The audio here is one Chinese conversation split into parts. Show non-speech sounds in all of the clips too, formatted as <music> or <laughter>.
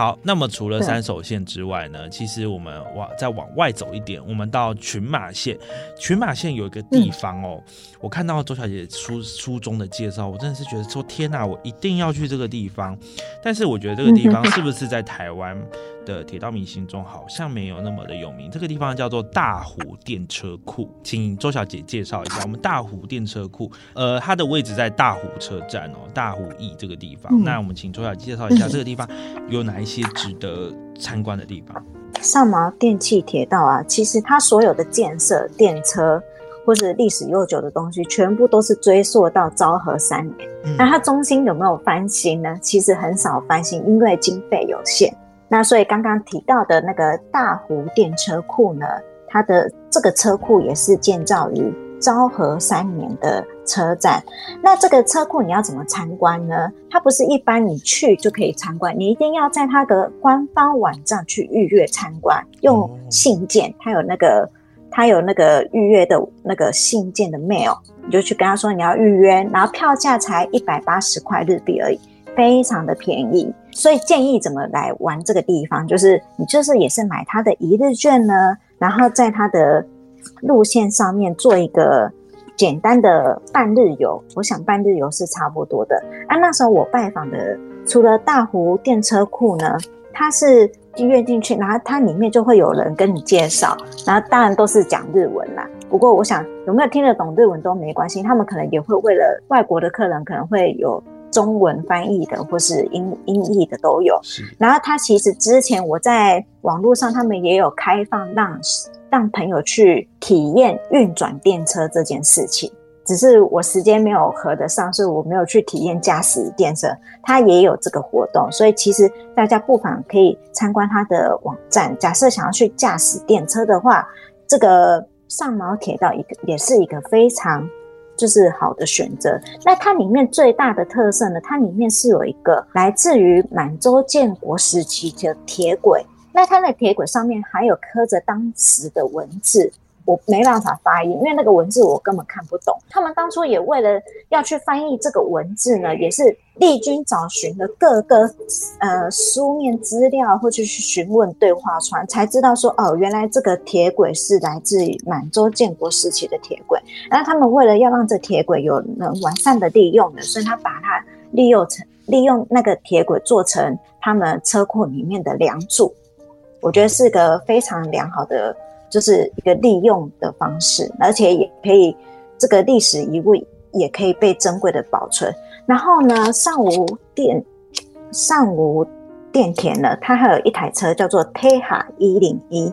好，那么除了三手线之外呢，其实我们往再往外走一点，我们到群马线。群马线有一个地方哦，我看到周小姐书书中的介绍，我真的是觉得说天哪，我一定要去这个地方。但是我觉得这个地方是不是在台湾？的铁道迷心中好像没有那么的有名，这个地方叫做大湖电车库，请周小姐介绍一下我们大湖电车库。呃，它的位置在大湖车站哦，大湖驿这个地方。那我们请周小姐介绍一下这个地方有哪一些值得参观的地方。上毛电气铁道啊，其实它所有的建设、电车或者历史悠久的东西，全部都是追溯到昭和三年。那它中心有没有翻新呢？其实很少翻新，因为经费有限。那所以刚刚提到的那个大湖电车库呢，它的这个车库也是建造于昭和三年的车站。那这个车库你要怎么参观呢？它不是一般你去就可以参观，你一定要在它的官方网站去预约参观，用信件，它有那个它有那个预约的那个信件的 mail，你就去跟他说你要预约，然后票价才一百八十块日币而已。非常的便宜，所以建议怎么来玩这个地方，就是你就是也是买它的一日券呢，然后在它的路线上面做一个简单的半日游，我想半日游是差不多的。啊，那时候我拜访的除了大湖电车库呢，它是进约进去，然后它里面就会有人跟你介绍，然后当然都是讲日文啦。不过我想有没有听得懂日文都没关系，他们可能也会为了外国的客人可能会有。中文翻译的或是英英译的都有。然后它其实之前我在网络上，他们也有开放让让朋友去体验运转电车这件事情。只是我时间没有合得上，所以我没有去体验驾驶电车。它也有这个活动，所以其实大家不妨可以参观它的网站。假设想要去驾驶电车的话，这个上毛铁道一个也是一个非常。就是好的选择。那它里面最大的特色呢？它里面是有一个来自于满洲建国时期的铁轨。那它的铁轨上面还有刻着当时的文字。我没办法发音，因为那个文字我根本看不懂。他们当初也为了要去翻译这个文字呢，也是历经找寻了各个呃书面资料，或者去询问对话窗，才知道说哦，原来这个铁轨是来自于满洲建国时期的铁轨。那他们为了要让这铁轨有能完善的利用呢，所以他把它利用成利用那个铁轨做成他们车库里面的梁柱。我觉得是个非常良好的。就是一个利用的方式，而且也可以这个历史遗物也可以被珍贵的保存。然后呢，上午电上午电田呢，它还有一台车叫做 TEHA 一零一。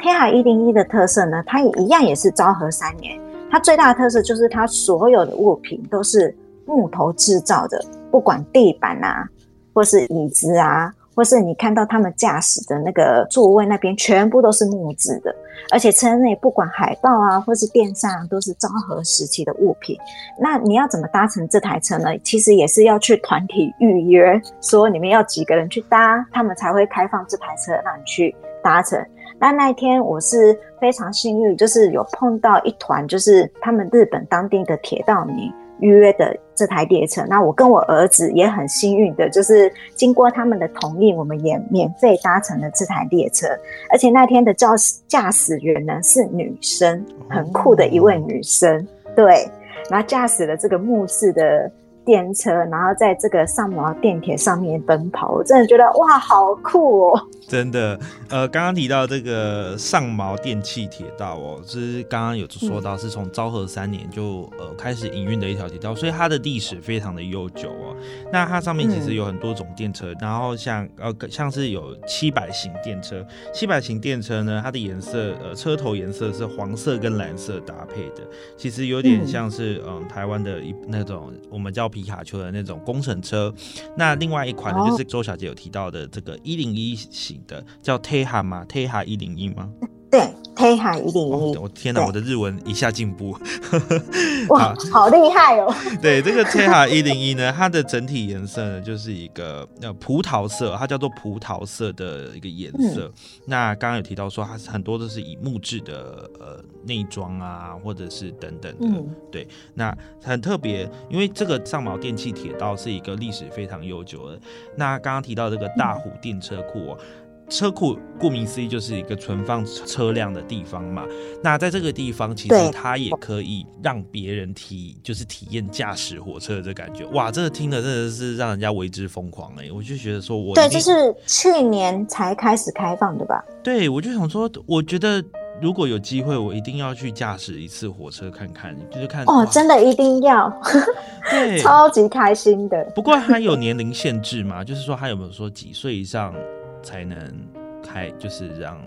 TEHA 一零一的特色呢，它也一样也是昭和三年。它最大的特色就是它所有的物品都是木头制造的，不管地板啊，或是椅子啊。或是你看到他们驾驶的那个座位那边，全部都是木质的，而且车内不管海报啊，或是电扇都是昭和时期的物品。那你要怎么搭乘这台车呢？其实也是要去团体预约，说你们要几个人去搭，他们才会开放这台车让你去搭乘。那那一天我是非常幸运，就是有碰到一团，就是他们日本当地的铁道迷。约的这台列车，那我跟我儿子也很幸运的，就是经过他们的同意，我们也免费搭乘了这台列车。而且那天的驾驶驾驶员呢是女生，很酷的一位女生，对，然后驾驶了这个木质的。电车，然后在这个上毛电铁上面奔跑，我真的觉得哇，好酷哦！真的，呃，刚刚提到这个上毛电气铁道哦，是刚刚有说到是从昭和三年就呃开始营运的一条铁道，所以它的历史非常的悠久哦。那它上面其实有很多种电车，然后像呃像是有七百型电车，七百型电车呢，它的颜色呃车头颜色是黄色跟蓝色搭配的，其实有点像是嗯台湾的一那种我们叫。皮卡丘的那种工程车，那另外一款呢，就是周小姐有提到的这个一零一型的，叫 Teha 吗？Teha 一零一吗？对，Teha 一零一。我天哪，我的日文一下进步，哇，<laughs> 好厉害哦！<laughs> 对，这个 Teha 一零一呢，它的整体颜色呢，就是一个呃葡萄色，它叫做葡萄色的一个颜色。那刚刚有提到说，它是很多都是以木质的呃内装啊，或者是等等的。对，那很特别，因为这个上毛电器铁道是一个历史非常悠久的。那刚刚提到这个大虎电车库哦。车库顾名思义就是一个存放车辆的地方嘛。那在这个地方，其实它也可以让别人体，就是体验驾驶火车的这感觉。哇，这个听的真的是让人家为之疯狂哎！我就觉得说，我对，这是去年才开始开放的吧？对，我就想说，我觉得如果有机会，我一定要去驾驶一次火车看看，就是看哦，真的一定要，对，<laughs> 超级开心的。不过它有年龄限制嘛？就是说，它有没有说几岁以上？才能开，就是让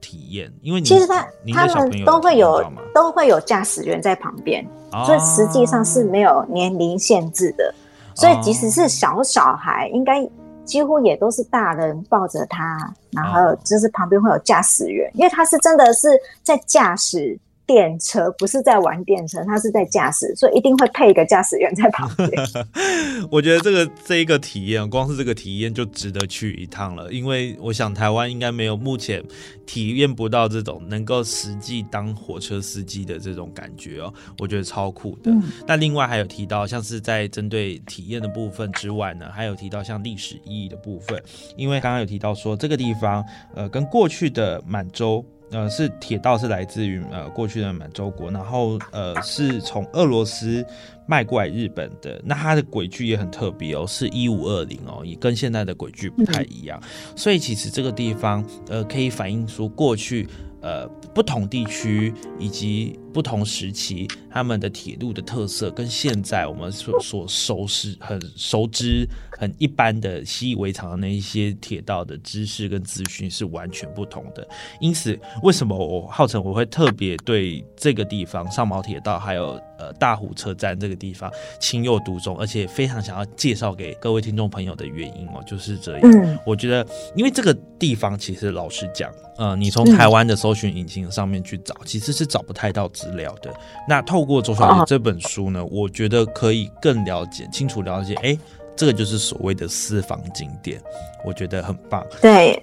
体验，因为其实他他们都会有都会有驾驶员在旁边，所以实际上是没有年龄限制的。所以即使是小小孩，应该几乎也都是大人抱着他，然后就是旁边会有驾驶员，因为他是真的是在驾驶。电车不是在玩电车，他是在驾驶，所以一定会配一个驾驶员在旁边。<laughs> 我觉得这个这一个体验，光是这个体验就值得去一趟了。因为我想台湾应该没有目前体验不到这种能够实际当火车司机的这种感觉哦，我觉得超酷的。那另外还有提到，像是在针对体验的部分之外呢，还有提到像历史意义的部分，因为刚刚有提到说这个地方呃跟过去的满洲。呃，是铁道是来自于呃过去的满洲国，然后呃是从俄罗斯卖过来日本的。那它的轨距也很特别哦，是一五二零哦，也跟现在的轨距不太一样。所以其实这个地方呃可以反映出过去呃不同地区以及不同时期他们的铁路的特色，跟现在我们所所熟识很熟知。很一般的习以为常的那一些铁道的知识跟资讯是完全不同的，因此为什么我号称我会特别对这个地方上毛铁道还有呃大湖车站这个地方情有独钟，而且非常想要介绍给各位听众朋友的原因哦，就是这样。嗯，我觉得因为这个地方其实老实讲，呃，你从台湾的搜寻引擎上面去找，其实是找不太到资料的。那透过周小姐这本书呢，我觉得可以更了解、清楚了解，哎。这个就是所谓的私房景点，我觉得很棒。对，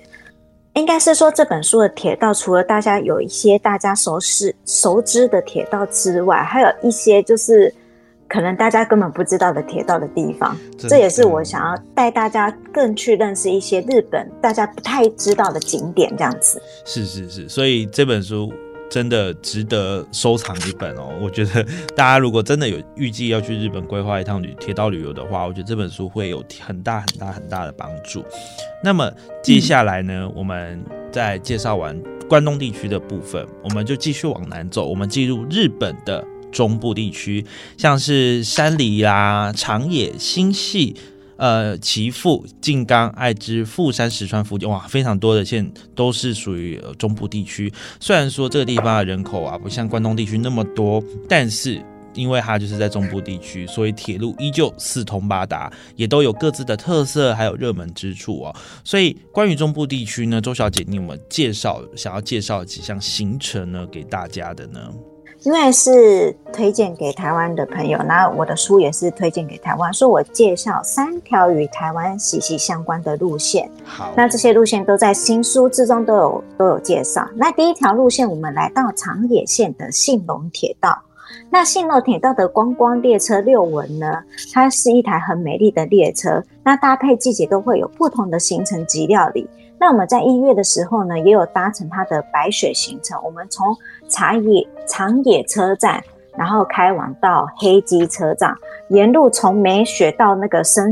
应该是说这本书的铁道，除了大家有一些大家熟识、熟知的铁道之外，还有一些就是可能大家根本不知道的铁道的地方。这也是我想要带大家更去认识一些日本大家不太知道的景点，这样子。是是是，所以这本书。真的值得收藏一本哦！我觉得大家如果真的有预计要去日本规划一趟旅铁道旅游的话，我觉得这本书会有很大很大很大的帮助。那么接下来呢，我们在介绍完关东地区的部分，我们就继续往南走，我们进入日本的中部地区，像是山梨啦、长野、新系。呃岐阜、静冈、爱知、富山、石川、福建，哇，非常多的县都是属于中部地区。虽然说这个地方的人口啊，不像关东地区那么多，但是。因为它就是在中部地区，所以铁路依旧四通八达，也都有各自的特色，还有热门之处哦。所以关于中部地区呢，周小姐，你有没有介绍想要介绍几项行程呢给大家的呢？因为是推荐给台湾的朋友，那我的书也是推荐给台湾，所以我介绍三条与台湾息息相关的路线。好，那这些路线都在新书之中都有都有介绍。那第一条路线，我们来到长野县的信隆铁道。那信浓铁道的观光列车六文呢？它是一台很美丽的列车。那搭配季节都会有不同的行程及料理。那我们在一月的时候呢，也有搭乘它的白雪行程。我们从长野长野车站，然后开往到黑基车站，沿路从没雪到那个深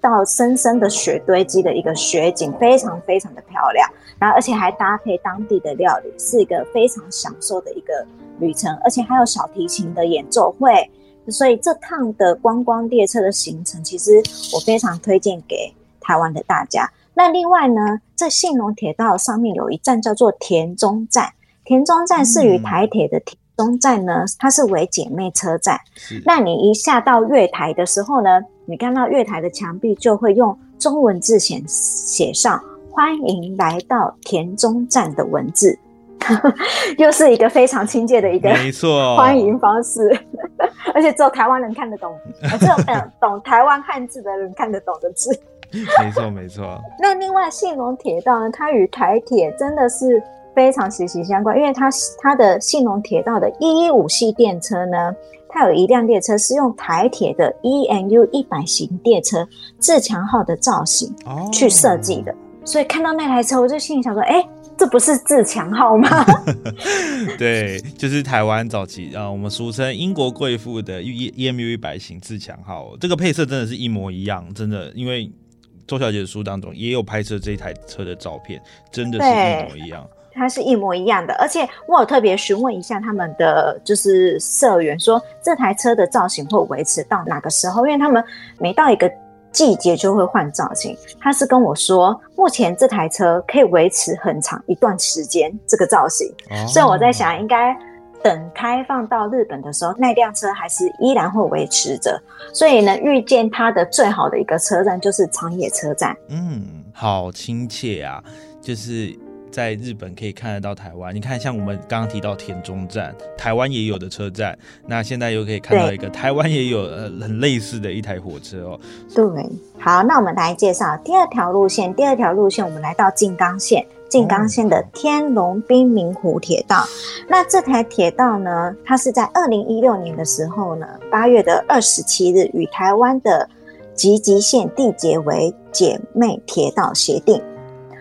到深深的雪堆积的一个雪景，非常非常的漂亮。然后而且还搭配当地的料理，是一个非常享受的一个。旅程，而且还有小提琴的演奏会，所以这趟的观光列车的行程，其实我非常推荐给台湾的大家。那另外呢，在信浓铁道上面有一站叫做田中站，田中站是与台铁的田中站呢，它是为姐妹车站。那你一下到月台的时候呢，你看到月台的墙壁就会用中文字写写上“欢迎来到田中站”的文字。<laughs> 又是一个非常亲切的一个没错欢迎方式，<laughs> 而且只有台湾人看得懂，只有懂懂台湾汉字的人看得懂的字。<laughs> 没错没错。那另外信浓铁道呢，它与台铁真的是非常息息相关，因为它它的信浓铁道的一一五系电车呢，它有一辆列车是用台铁的 EMU 一百型列车自强号的造型去设计的，所以看到那台车，我就心里想说，哎。这不是自强号吗？<laughs> 对，就是台湾早期啊，我们俗称英国贵妇的 E E M U 一百型自强号，这个配色真的是一模一样，真的，因为周小姐的书当中也有拍摄这台车的照片，真的是一模一样。它是一模一样的，而且我有特别询问一下他们的就是社员，说这台车的造型会维持到哪个时候？因为他们每到一个。季节就会换造型，他是跟我说，目前这台车可以维持很长一段时间这个造型，所以我在想，应该等开放到日本的时候，那辆车还是依然会维持着。所以呢，遇见它的最好的一个车站就是长野车站。嗯，好亲切啊，就是。在日本可以看得到台湾，你看像我们刚刚提到田中站，台湾也有的车站，那现在又可以看到一个台湾也有呃很类似的一台火车哦。对，好，那我们来介绍第二条路线。第二条路线，我们来到静冈县，静冈县的天龙滨名湖铁道。那这台铁道呢，它是在二零一六年的时候呢，八月的二十七日与台湾的吉吉县缔结为姐妹铁道协定。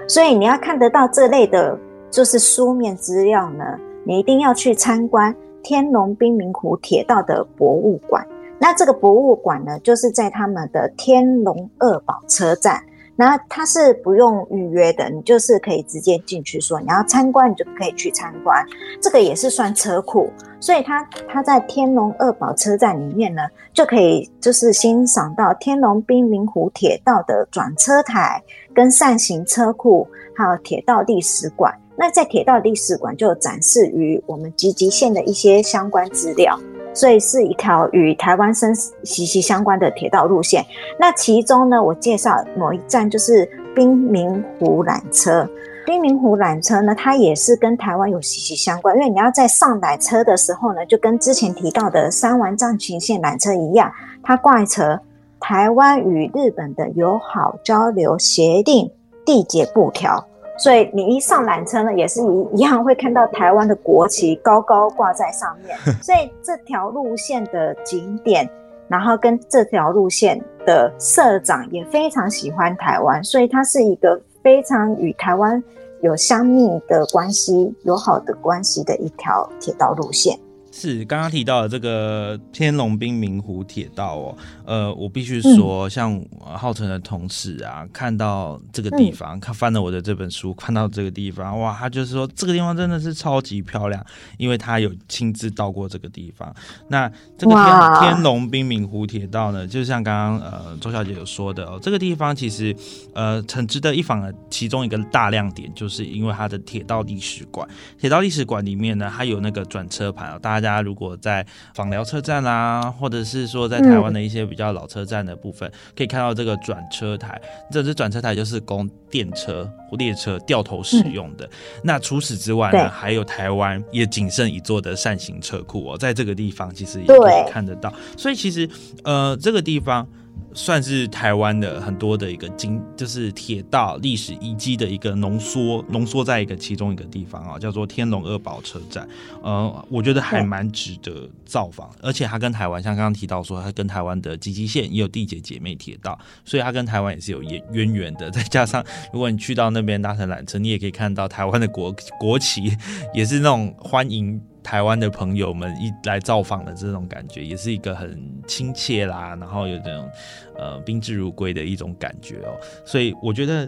所以你要看得到这类的，就是书面资料呢，你一定要去参观天龙滨名湖铁道的博物馆。那这个博物馆呢，就是在他们的天龙二堡车站。那它是不用预约的，你就是可以直接进去，说你要参观，你就可以去参观。这个也是算车库，所以它它在天龙二堡车站里面呢，就可以就是欣赏到天龙滨名湖铁道的转车台、跟扇形车库，还有铁道历史馆。那在铁道历史馆就展示于我们吉吉线的一些相关资料。所以是一条与台湾生息息相关的铁道路线。那其中呢，我介绍某一站就是滨明湖缆车。滨明湖缆车呢，它也是跟台湾有息息相关，因为你要在上缆车的时候呢，就跟之前提到的三丸藏群线缆车一样，它挂着台湾与日本的友好交流协定缔结布条。所以你一上缆车呢，也是一一样会看到台湾的国旗高高挂在上面。<laughs> 所以这条路线的景点，然后跟这条路线的社长也非常喜欢台湾，所以它是一个非常与台湾有相密的关系、友好的关系的一条铁道路线。是刚刚提到的这个天龙滨明湖铁道哦，呃，我必须说，像浩辰的同事啊，看到这个地方，看翻了我的这本书，看到这个地方，哇，他就是说这个地方真的是超级漂亮，因为他有亲自到过这个地方。那这个天天龙滨明湖铁道呢，就像刚刚呃周小姐有说的哦，这个地方其实呃很值得一访的，其中一个大亮点就是因为它的铁道历史馆，铁道历史馆里面呢，它有那个转车盘哦，大家如果在访寮车站啊，或者是说在台湾的一些比较老车站的部分，可以看到这个转车台。这只转车台就是供电车或列车掉头使用的。那除此之外呢，还有台湾也仅剩一座的扇形车库哦，在这个地方其实也可以看得到。所以其实呃，这个地方。算是台湾的很多的一个经，就是铁道历史遗迹的一个浓缩，浓缩在一个其中一个地方啊，叫做天龙二堡车站。呃，我觉得还蛮值得造访，而且它跟台湾，像刚刚提到说，它跟台湾的吉吉线也有缔结姐妹铁道，所以它跟台湾也是有渊渊源的。再加上，如果你去到那边搭乘缆车，你也可以看到台湾的国 <laughs> 国旗，也是那种欢迎。台湾的朋友们一来造访的这种感觉，也是一个很亲切啦，然后有这种呃宾至如归的一种感觉哦。所以我觉得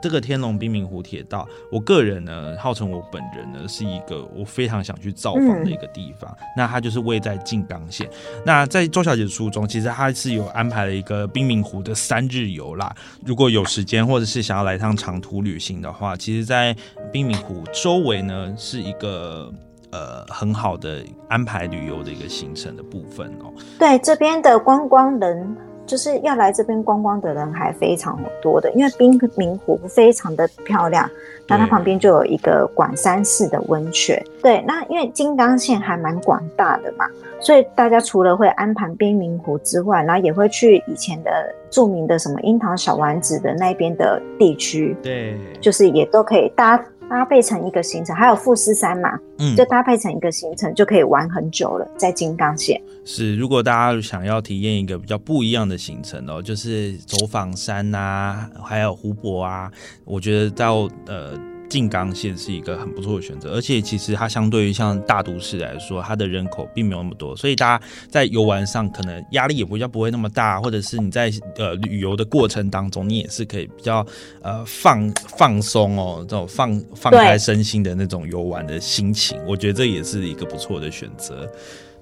这个天龙冰明湖铁道，我个人呢，号称我本人呢，是一个我非常想去造访的一个地方。那它就是位在静冈县。那在周小姐的书中，其实她是有安排了一个冰明湖的三日游啦。如果有时间或者是想要来趟长途旅行的话，其实，在冰明湖周围呢，是一个。呃，很好的安排旅游的一个行程的部分哦。对，这边的观光人就是要来这边观光的人还非常多的，因为冰明湖非常的漂亮，那它旁边就有一个管山式的温泉。对，那因为金刚线还蛮广大的嘛，所以大家除了会安排冰明湖之外，然后也会去以前的著名的什么樱桃小丸子的那边的地区。对，就是也都可以搭。搭配成一个行程，还有富士山嘛，嗯，就搭配成一个行程就可以玩很久了，在金刚线。是，如果大家想要体验一个比较不一样的行程哦，就是走访山呐，还有湖泊啊，我觉得到呃。静冈县是一个很不错的选择，而且其实它相对于像大都市来说，它的人口并没有那么多，所以大家在游玩上可能压力也比较不会那么大，或者是你在呃旅游的过程当中，你也是可以比较呃放放松哦，这种放放开身心的那种游玩的心情，我觉得这也是一个不错的选择。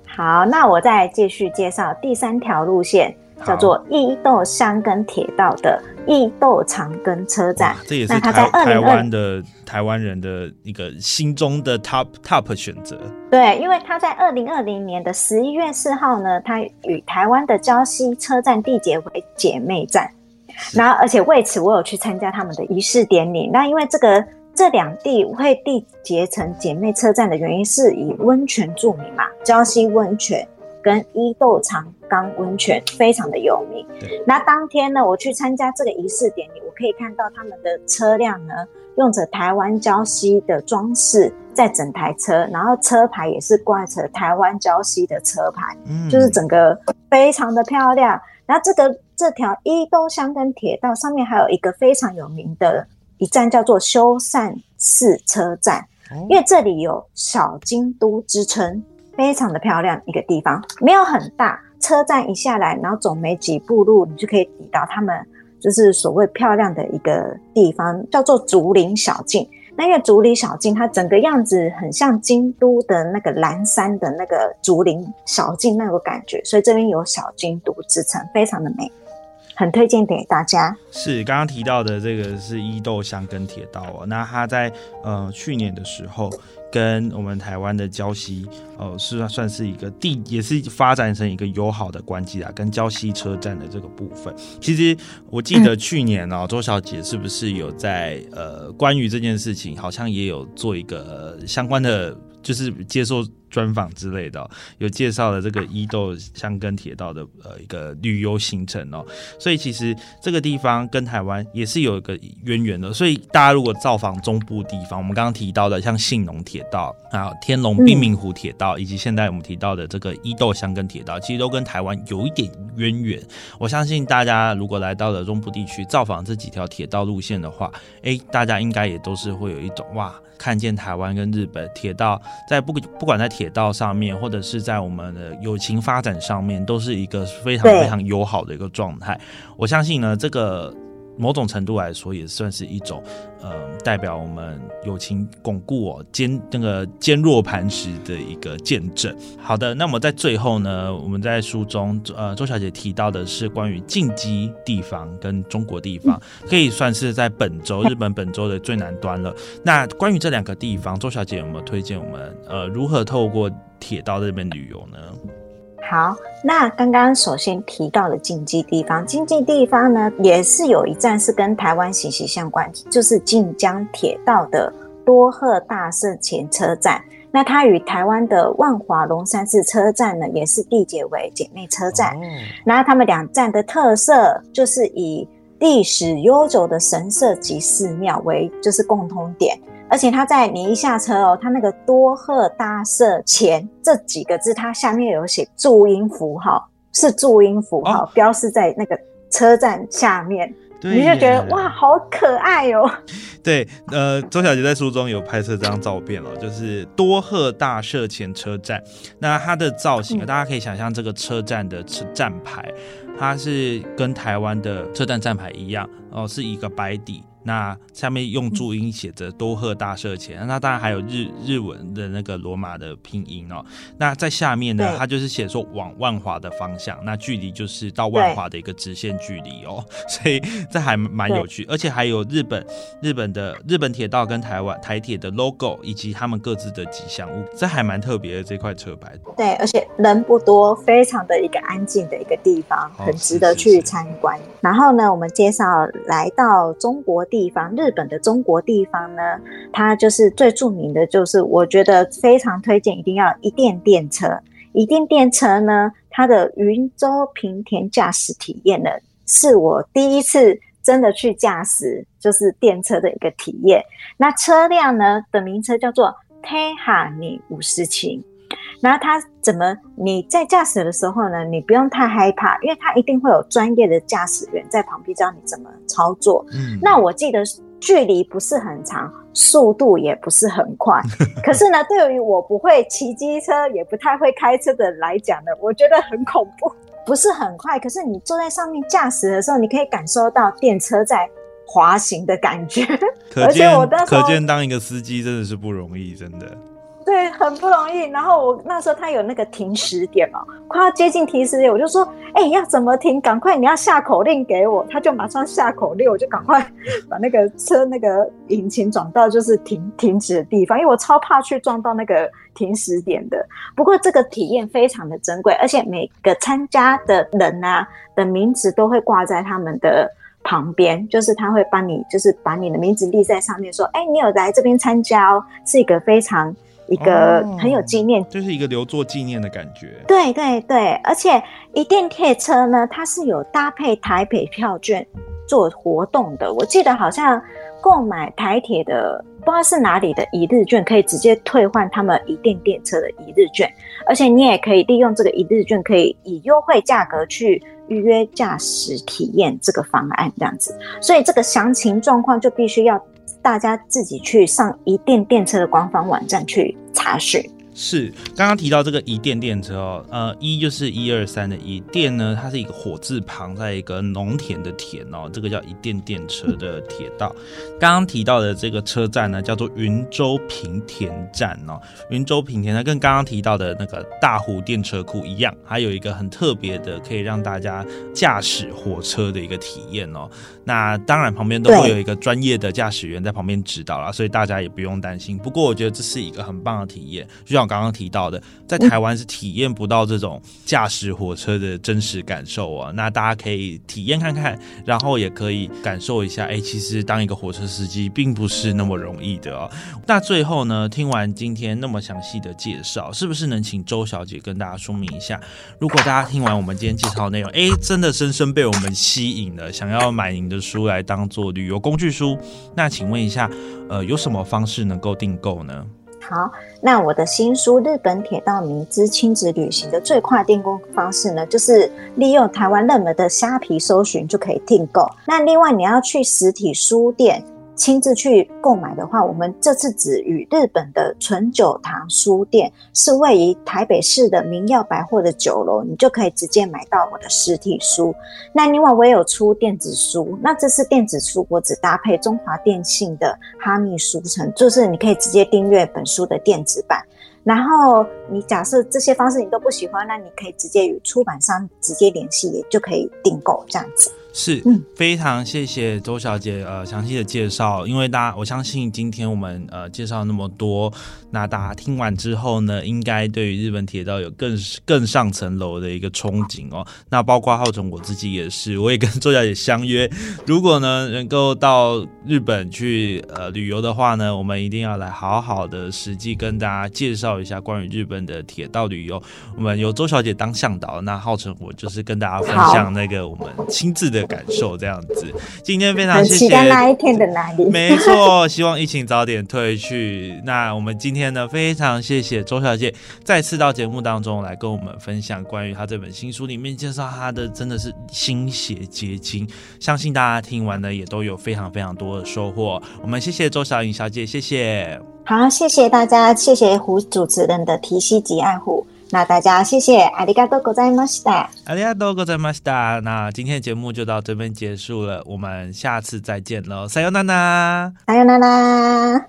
好，那我再继续介绍第三条路线。叫做伊豆箱根铁道的伊豆长根车站，这也是台台湾的台湾人的一个心中的 top top 选择。对，因为他在二零二零年的十一月四号呢，他与台湾的礁溪车站缔结为姐妹站，然后而且为此我有去参加他们的仪式典礼。那因为这个这两地会缔结成姐妹车站的原因，是以温泉著名嘛，礁溪温泉。跟伊豆长冈温泉非常的有名。那当天呢，我去参加这个仪式典礼，我可以看到他们的车辆呢，用着台湾礁溪的装饰在整台车，然后车牌也是挂着台湾礁溪的车牌，就是整个非常的漂亮。然后这个这条伊豆箱根铁道上面还有一个非常有名的一站，叫做修善寺车站，因为这里有小京都之称。非常的漂亮一个地方，没有很大，车站一下来，然后走没几步路，你就可以抵达他们就是所谓漂亮的一个地方，叫做竹林小径。那因为竹林小径它整个样子很像京都的那个蓝山的那个竹林小径那个感觉，所以这边有小京都之称，非常的美，很推荐给大家。是刚刚提到的这个是伊豆箱根铁道哦，那他在呃去年的时候。跟我们台湾的礁溪，呃，是算是一个地，也是发展成一个友好的关系啊。跟礁溪车站的这个部分，其实我记得去年哦，周小姐是不是有在呃关于这件事情，好像也有做一个相关的，就是接受。专访之类的，有介绍了这个伊豆箱根铁道的呃一个旅游行程哦，所以其实这个地方跟台湾也是有一个渊源的。所以大家如果造访中部地方，我们刚刚提到的像信浓铁道啊、天龙滨明湖铁道，以及现在我们提到的这个伊豆箱根铁道，其实都跟台湾有一点渊源。我相信大家如果来到了中部地区造访这几条铁道路线的话，哎，大家应该也都是会有一种哇，看见台湾跟日本铁道在不不管在。铁道上面，或者是在我们的友情发展上面，都是一个非常非常友好的一个状态。我相信呢，这个某种程度来说，也算是一种呃，代表我们友情巩固哦坚那个坚若磐石的一个见证。好的，那么在最后呢，我们在书中呃周小姐提到的是关于进击地方跟中国地方，可以算是在本周日本本周的最南端了。那关于这两个地方，周小姐有没有推荐我们呃如何透过铁道这边旅游呢？好，那刚刚首先提到的禁忌地方，禁忌地方呢也是有一站是跟台湾息息相关，就是晋江铁道的多鹤大社前车站。那它与台湾的万华龙山寺车站呢，也是缔结为姐妹车站。嗯那他们两站的特色就是以历史悠久的神社及寺庙为就是共通点，而且它在你一下车哦，它那个多贺大社前这几个字，它下面有写注音符号，是注音符号、哦标示在那个车站下面，你就觉得哇，好可爱哦。<laughs> 对，呃，周小姐在书中有拍摄这张照片了，就是多贺大社前车站。那它的造型，嗯大家可以想象这个车站的车站牌，它是跟台湾的车站站牌一样，哦，是一个白底。那下面用注音写着多贺大社前，那当然还有日日文的那个罗马的拼音哦。那在下面呢，它就是写说往万华的方向，那距离就是到万华的一个直线距离哦，<laughs> 所以这还蛮有趣，而且还有日本日本的日本铁道跟台湾台铁的 logo 以及他们各自的吉祥物，这还蛮特别的这块车牌。对，而且人不多，非常的一个安静的一个地方，哦很值得去是是是参观。然后呢，我们介绍来到中国地地方，日本的中国地方呢，它就是最著名的就是，我觉得非常推荐，一定要一电电车。一电电车呢，它的云州平田驾驶体验呢，是我第一次真的去驾驶，就是电车的一个体验。那车辆呢的名称叫做 Tehani 五十琴。那它怎么？你在驾驶的时候呢，你不用太害怕，因为它一定会有专业的驾驶员在旁边教你怎么操作。嗯，那我记得距离不是很长，速度也不是很快。<laughs> 可是呢，对于我不会骑机车，也不太会开车的来讲呢，我觉得很恐怖。不是很快，可是你坐在上面驾驶的时候，你可以感受到电车在滑行的感觉。<laughs> 而且可见我那时候可见当一个司机真的是不容易，真的。对，很不容易。然后我那时候他有那个停驶点嘛，快要接近停驶点，我就说：“哎、要怎么停？赶快你要下口令给我。”他就马上下口令，我就赶快 <laughs> 把那个车那个引擎转到就是停停止的地方，因为我超怕去撞到那个停驶点的。不过这个体验非常的珍贵，而且每个参加的人啊的名字都会挂在他们的。旁边就是他会帮你，就是把你的名字立在上面，说：“哎、你有来这边参加哦，是一个非常一个哦很有纪念就是一个留作纪念的感觉。对对对，而且一电列车呢，它是有搭配台北票券做活动的。我记得好像购买台铁的不知道是哪里的一日券，可以直接退换他们一电电车的一日券，而且你也可以利用这个一日券，可以以优惠价格去预约驾驶体验这个方案，这样子。所以这个详情状况就必须要大家自己去上一电电车的官方网站去查询。是，刚刚提到这个一电电车哦，呃，一就是一二三的一，电呢，它是一个火字旁，在一个农田的田哦，这个叫一电电车的铁道。刚刚提到的这个车站呢，叫做云州平田站哦，云州平田呢，跟刚刚提到的那个大湖电车库一样，还有一个很特别的，可以让大家驾驶火车的一个体验哦。那当然旁边都会有一个专业的驾驶员在旁边指导啦，所以大家也不用担心。不过我觉得这是一个很棒的体验，就像我刚刚提到的，在台湾是体验不到这种驾驶火车的真实感受啊。那大家可以体验看看，然后也可以感受一下，哎、其实当一个火车司机并不是那么容易的哦。那最后呢，听完今天那么详细的介绍，是不是能请周小姐跟大家说明一下？如果大家听完我们今天介绍的内容，哎，真的深深被我们吸引了，想要买您的书来当做旅游工具书，那请问一下，呃，有什么方式能够订购呢？好，那我的新书《日本铁道迷之亲子旅行》的最快订购方式呢，就是利用台湾热门的虾皮搜寻就可以订购。那另外你要去实体书店亲自去购买的话，我们这次只与日本的纯酒堂书店是位于台北市的明耀百货的九楼，你就可以直接买到我的实体书。那另外我也有出电子书，那这次电子书我只搭配中华电信的哈密书城，就是你可以直接订阅本书的电子版。然后你假设这些方式你都不喜欢，那你可以直接与出版商直接联系，也就可以订购这样子。是，非常谢谢周小姐呃详细的介绍，因为大家我相信今天我们呃介绍那么多，那大家听完之后呢，应该对于日本铁道有更更上层楼的一个憧憬哦。那包括浩成我自己也是，我也跟周小姐相约，如果呢能够到日本去呃旅游的话呢，我们一定要来好好的实际跟大家介绍一下关于日本的铁道旅游。我们由周小姐当向导，那浩成我就是跟大家分享那个我们亲自的。感受这样子，今天非常谢谢。那一天的哪里？没错，希望疫情早点退去。那我们今天呢，非常谢谢周小姐再次到节目当中来跟我们分享关于她这本新书里面介绍她的，真的是心血结晶。相信大家听完呢，也都有非常非常多的收获。我们谢谢周小颖小姐，谢谢。好，谢谢大家，谢谢胡主持人的提携及爱护。那大家谢谢，阿里嘎多ございました。阿里嘎多ございました。那今天的节目就到这边结束了，我们下次再见喽，さよなら。さよなら。